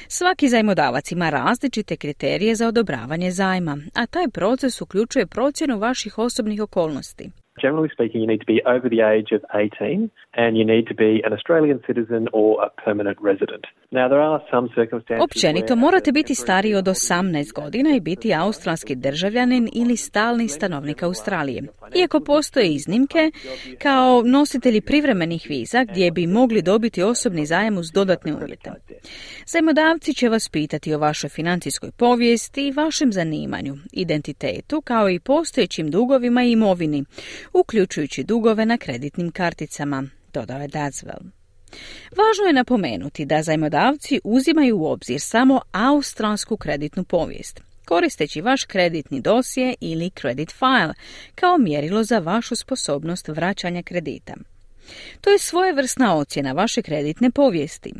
Svaki zajmodavac ima različite kriterije za odobravanje zajma, a taj proces uključuje procjenu vaših osobnih okolnosti. Generally speaking, you need to be over the age of 18 and you need to be an Australian citizen or a permanent resident. Now, there are some circumstances Općenito morate biti stariji od 18 godina i biti australski državljanin ili stalni stanovnik Australije. Iako postoje iznimke, kao nositelji privremenih viza gdje bi mogli dobiti osobni zajam uz dodatne uvjete. Zajmodavci će vas pitati o vašoj financijskoj povijesti i vašem zanimanju, identitetu, kao i postojećim dugovima i imovini, uključujući dugove na kreditnim karticama, dodao je Dazwell. Važno je napomenuti da zajmodavci uzimaju u obzir samo australsku kreditnu povijest, koristeći vaš kreditni dosje ili credit file kao mjerilo za vašu sposobnost vraćanja kredita. To je svojevrsna ocjena vaše kreditne povijesti.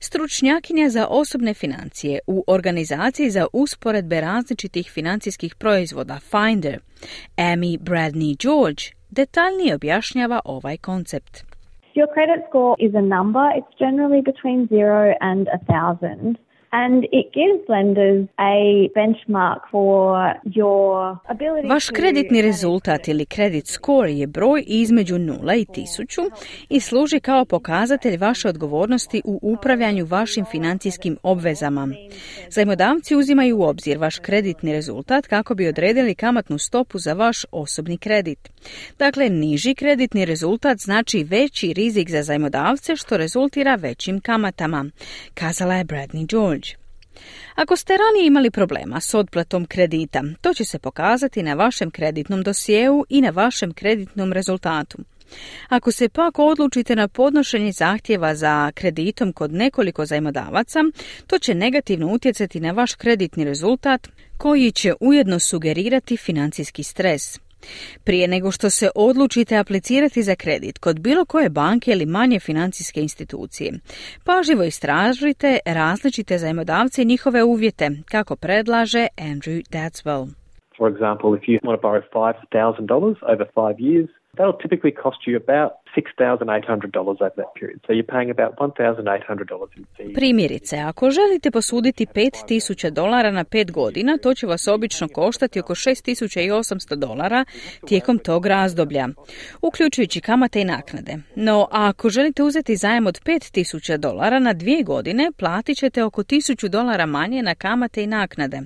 Stručnjakinja za osobne financije u organizaciji za usporedbe različitih financijskih proizvoda Finder, Amy Bradney George, detaljnije objašnjava ovaj koncept. Your credit score is a number. It's generally between zero and a thousand. And it gives lenders a benchmark for your ability Vaš kreditni rezultat ili credit score je broj između 0 i 1000 i služi kao pokazatelj vaše odgovornosti u upravljanju vašim financijskim obvezama. Zajmodavci uzimaju u obzir vaš kreditni rezultat kako bi odredili kamatnu stopu za vaš osobni kredit. Dakle, niži kreditni rezultat znači veći rizik za zajmodavce što rezultira većim kamatama, kazala je Bradney George. Ako ste ranije imali problema s otplatom kredita, to će se pokazati na vašem kreditnom dosjeu i na vašem kreditnom rezultatu. Ako se pak odlučite na podnošenje zahtjeva za kreditom kod nekoliko zajmodavaca, to će negativno utjecati na vaš kreditni rezultat koji će ujedno sugerirati financijski stres. Prije nego što se odlučite aplicirati za kredit kod bilo koje banke ili manje financijske institucije, pažljivo istražite različite zajmodavce i njihove uvjete, kako predlaže Andrew Datswell. For example, if you want to borrow $5,000 over five years, that'll typically cost you about $6,800 over that period. So you're paying about $1,800 in fees. Primjerice, ako želite posuditi 5000 dolara na 5 godina, to će vas obično koštati oko 6800 dolara tijekom tog razdoblja, uključujući kamate i naknade. No, ako želite uzeti zajem od 5000 dolara na dvije godine, platit ćete oko 1000 dolara manje na kamate i naknade.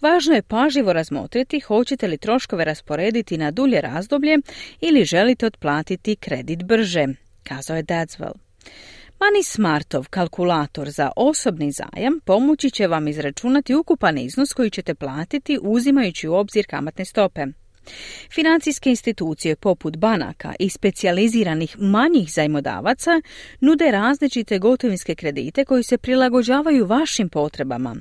Važno je pažljivo razmotriti hoćete li troškove rasporediti na dulje razdoblje ili želite otplatiti kredit brže, kazao je Dadswell. Money Smartov kalkulator za osobni zajam pomoći će vam izračunati ukupan iznos koji ćete platiti uzimajući u obzir kamatne stope. Financijske institucije poput banaka i specijaliziranih manjih zajmodavaca nude različite gotovinske kredite koji se prilagođavaju vašim potrebama.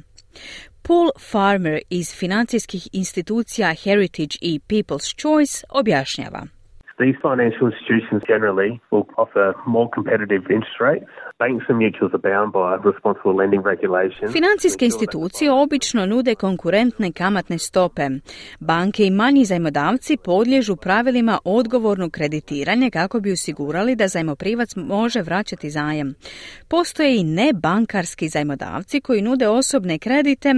Paul Farmer iz financijskih institucija Heritage i People's Choice objašnjava. These financial institutions generally will offer more competitive interest rates. Financijske institucije obično nude konkurentne kamatne stope. Banke i manji zajmodavci podliježu pravilima odgovornog kreditiranja kako bi osigurali da zajmoprivac može vraćati zajem. Postoje i nebankarski zajmodavci koji nude osobne kredite,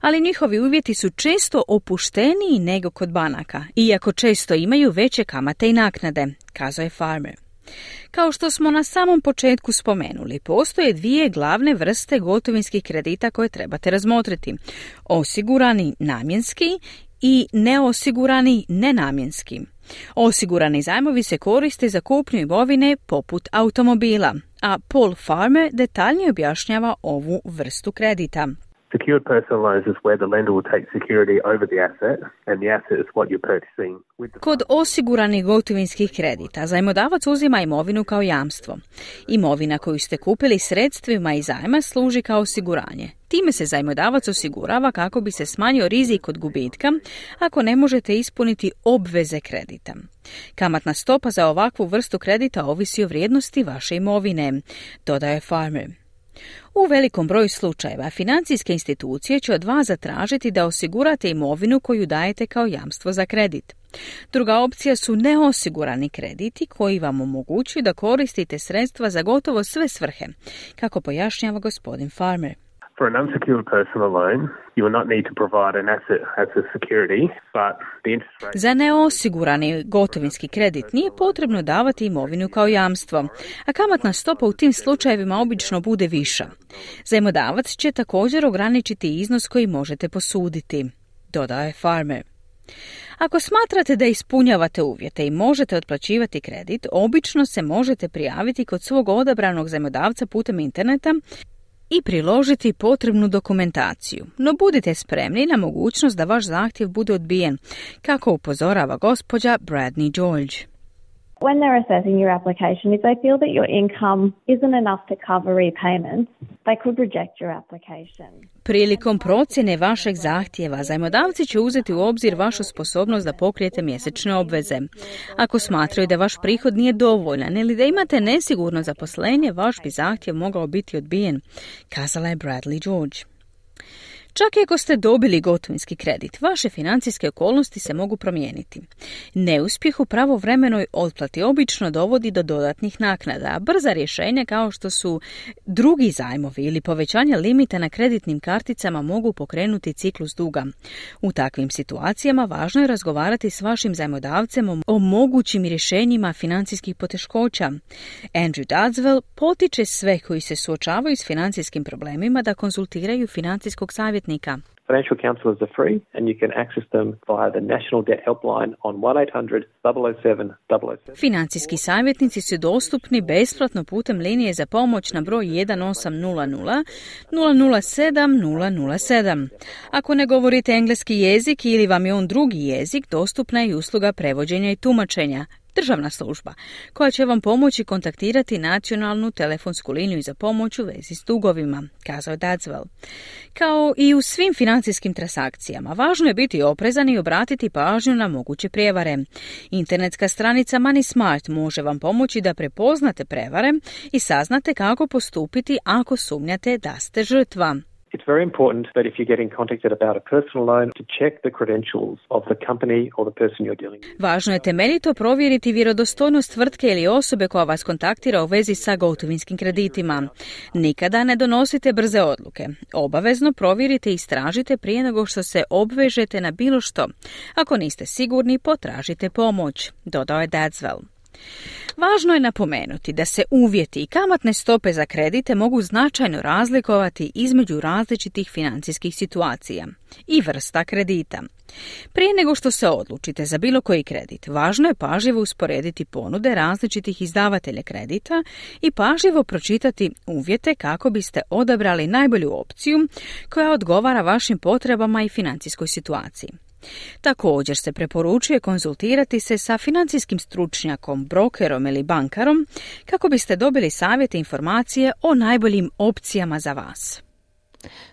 ali njihovi uvjeti su često opušteniji nego kod banaka, iako često imaju veće kamate i naknade, kazao je Farmer. Kao što smo na samom početku spomenuli, postoje dvije glavne vrste gotovinskih kredita koje trebate razmotriti. Osigurani namjenski i neosigurani nenamjenski. Osigurani zajmovi se koriste za kupnju imovine poput automobila, a Paul Farmer detaljnije objašnjava ovu vrstu kredita. Secured personal loans is where the lender will take security over the asset and the asset is what you're purchasing Kod osiguranih gotovinskih kredita zajmodavac uzima imovinu kao jamstvo. Imovina koju ste kupili sredstvima i zajma služi kao osiguranje. Time se zajmodavac osigurava kako bi se smanjio rizik od gubitka ako ne možete ispuniti obveze kredita. Kamatna stopa za ovakvu vrstu kredita ovisi o vrijednosti vaše imovine, dodaje Farmer. U velikom broju slučajeva financijske institucije će od vas zatražiti da osigurate imovinu koju dajete kao jamstvo za kredit. Druga opcija su neosigurani krediti koji vam omogućuju da koristite sredstva za gotovo sve svrhe, kako pojašnjava gospodin Farmer. For an unsecured personal loan, you will not need to provide an asset as a security, but the interest rate... Za neosigurani gotovinski kredit nije potrebno davati imovinu kao jamstvo, a kamatna stopa u tim slučajevima obično bude viša. Zajmodavac će također ograničiti iznos koji možete posuditi, dodaje Farmer. Ako smatrate da ispunjavate uvjete i možete otplaćivati kredit, obično se možete prijaviti kod svog odabranog zajmodavca putem interneta i priložiti potrebnu dokumentaciju. No budite spremni na mogućnost da vaš zahtjev bude odbijen, kako upozorava gospođa Bradney George. When they're assessing your application, if they feel that your income isn't enough to cover repayments, they could reject your application. Prilikom procjene vašeg zahtjeva, zajmodavci će uzeti u obzir vašu sposobnost da pokrijete mjesečne obveze. Ako smatraju da vaš prihod nije dovoljan ili da imate nesigurno zaposlenje, vaš bi zahtjev mogao biti odbijen, kazala je Bradley George. Čak i ako ste dobili gotovinski kredit, vaše financijske okolnosti se mogu promijeniti. Neuspjeh u pravovremenoj otplati obično dovodi do dodatnih naknada, a brza rješenja kao što su drugi zajmovi ili povećanje limita na kreditnim karticama mogu pokrenuti ciklus duga. U takvim situacijama važno je razgovarati s vašim zajmodavcem o mogućim rješenjima financijskih poteškoća. Andrew Dadswell potiče sve koji se suočavaju s financijskim problemima da konzultiraju financijskog savjetnika savjetnika. Financial counsellors are free and you can access them via the National Debt Helpline on 1800 007 007. Financijski savjetnici su dostupni besplatno putem linije za pomoć na broj 1800 007 007. Ako ne govorite engleski jezik ili vam je on drugi jezik, dostupna je i usluga prevođenja i tumačenja državna služba, koja će vam pomoći kontaktirati nacionalnu telefonsku liniju za pomoć u vezi s dugovima, kazao Dadswell. Kao i u svim financijskim transakcijama, važno je biti oprezan i obratiti pažnju na moguće prijevare. Internetska stranica Money Smart može vam pomoći da prepoznate prevare i saznate kako postupiti ako sumnjate da ste žrtva. It's very important that if you're getting contacted about a personal loan to check the credentials of the company or the person you're dealing with. Važno je temeljito provjeriti vjerodostojnost tvrtke ili osobe koja vas kontaktira u vezi sa gotovinskim kreditima. Nikada ne donosite brze odluke. Obavezno provjerite i istražite prije nego što se obvežete na bilo što. Ako niste sigurni, potražite pomoć, dodao je Dadswell. Važno je napomenuti da se uvjeti i kamatne stope za kredite mogu značajno razlikovati između različitih financijskih situacija i vrsta kredita. Prije nego što se odlučite za bilo koji kredit, važno je pažljivo usporediti ponude različitih izdavatelja kredita i pažljivo pročitati uvjete kako biste odabrali najbolju opciju koja odgovara vašim potrebama i financijskoj situaciji. Također se preporučuje konzultirati se sa financijskim stručnjakom, brokerom ili bankarom kako biste dobili savjete i informacije o najboljim opcijama za vas.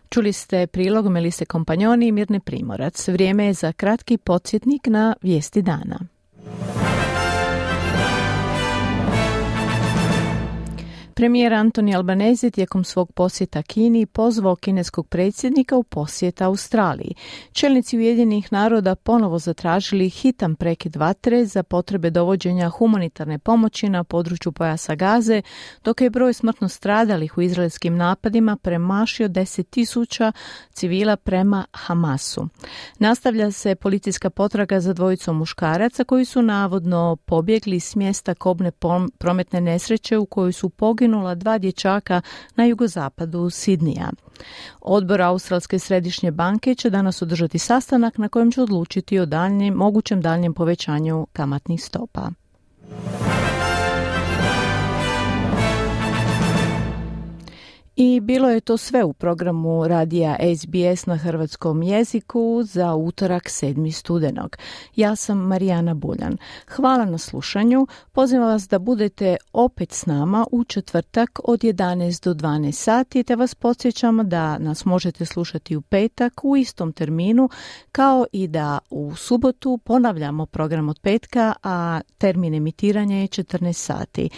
Čuli ste prilog Melise Kompanjoni i Mirne Primorac. Vrijeme je za kratki podsjetnik na vijesti dana. Premijer Antoni Albanezi tijekom svog posjeta Kini pozvao kineskog predsjednika u posjet Australiji. Čelnici Ujedinjenih naroda ponovo zatražili hitan prekid vatre za potrebe dovođenja humanitarne pomoći na području pojasa Gaze, dok je broj smrtno stradalih u izraelskim napadima premašio tisuća civila prema Hamasu. Nastavlja se policijska potraga za dvojicom muškaraca koji su navodno pobjegli s mjesta kobne prometne nesreće u kojoj su poginuli poginula dva dječaka na jugozapadu Sidnija. Odbor Australske središnje banke će danas održati sastanak na kojem će odlučiti o daljnjem, mogućem daljnjem povećanju kamatnih stopa. I bilo je to sve u programu radija SBS na hrvatskom jeziku za utorak 7. studenog. Ja sam Marijana Buljan. Hvala na slušanju. Pozivam vas da budete opet s nama u četvrtak od 11 do 12 sati te vas podsjećamo da nas možete slušati u petak u istom terminu kao i da u subotu ponavljamo program od petka, a termin emitiranja je 14 sati.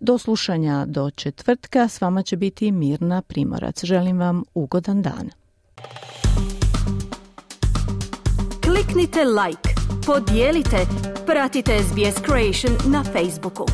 Do slušanja do četvrtka s vama će biti mir na Primorac. Želim vam ugodan dan. Kliknite like, podijelite, pratite SBS Creation na Facebooku.